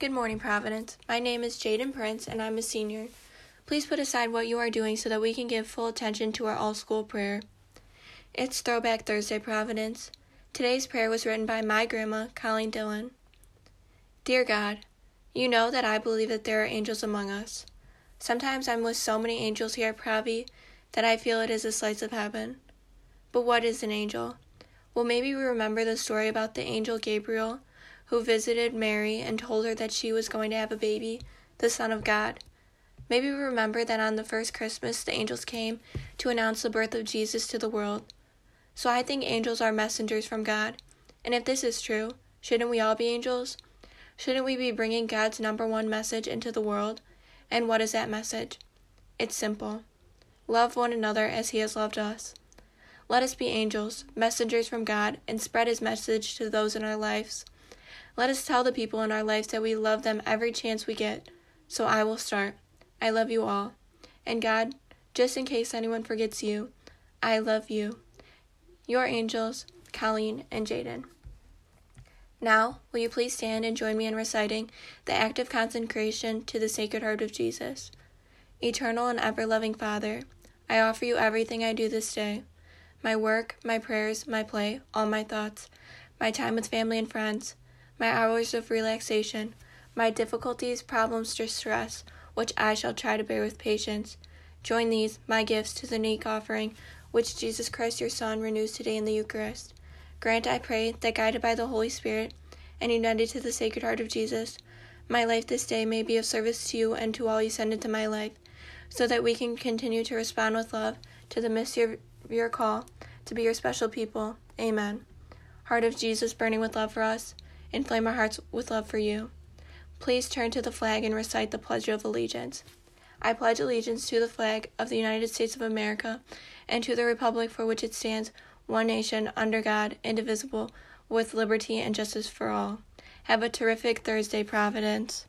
Good morning, Providence. My name is Jaden Prince, and I'm a senior. Please put aside what you are doing so that we can give full attention to our all school prayer. It's Throwback Thursday, Providence. Today's prayer was written by my grandma, Colleen Dillon. Dear God, you know that I believe that there are angels among us. Sometimes I'm with so many angels here at Pravi that I feel it is a slice of heaven. But what is an angel? Well, maybe we remember the story about the angel Gabriel who visited Mary and told her that she was going to have a baby, the Son of God. Maybe we remember that on the first Christmas the angels came to announce the birth of Jesus to the world. So I think angels are messengers from God. And if this is true, shouldn't we all be angels? Shouldn't we be bringing God's number one message into the world? And what is that message? It's simple love one another as He has loved us. Let us be angels, messengers from God, and spread His message to those in our lives. Let us tell the people in our lives that we love them every chance we get. So I will start. I love you all. And God, just in case anyone forgets you, I love you. Your angels, Colleen and Jaden. Now, will you please stand and join me in reciting the act of consecration to the Sacred Heart of Jesus? Eternal and ever loving Father, I offer you everything I do this day my work, my prayers, my play, all my thoughts, my time with family and friends my hours of relaxation, my difficulties, problems, distress, which I shall try to bear with patience. Join these, my gifts, to the unique offering which Jesus Christ your Son renews today in the Eucharist. Grant, I pray, that guided by the Holy Spirit and united to the Sacred Heart of Jesus, my life this day may be of service to you and to all you send into my life, so that we can continue to respond with love to the mystery of your call to be your special people. Amen. Heart of Jesus, burning with love for us, inflame our hearts with love for you. Please turn to the flag and recite the Pledge of Allegiance. I pledge allegiance to the flag of the United States of America and to the republic for which it stands, one nation, under God, indivisible, with liberty and justice for all. Have a terrific Thursday, Providence.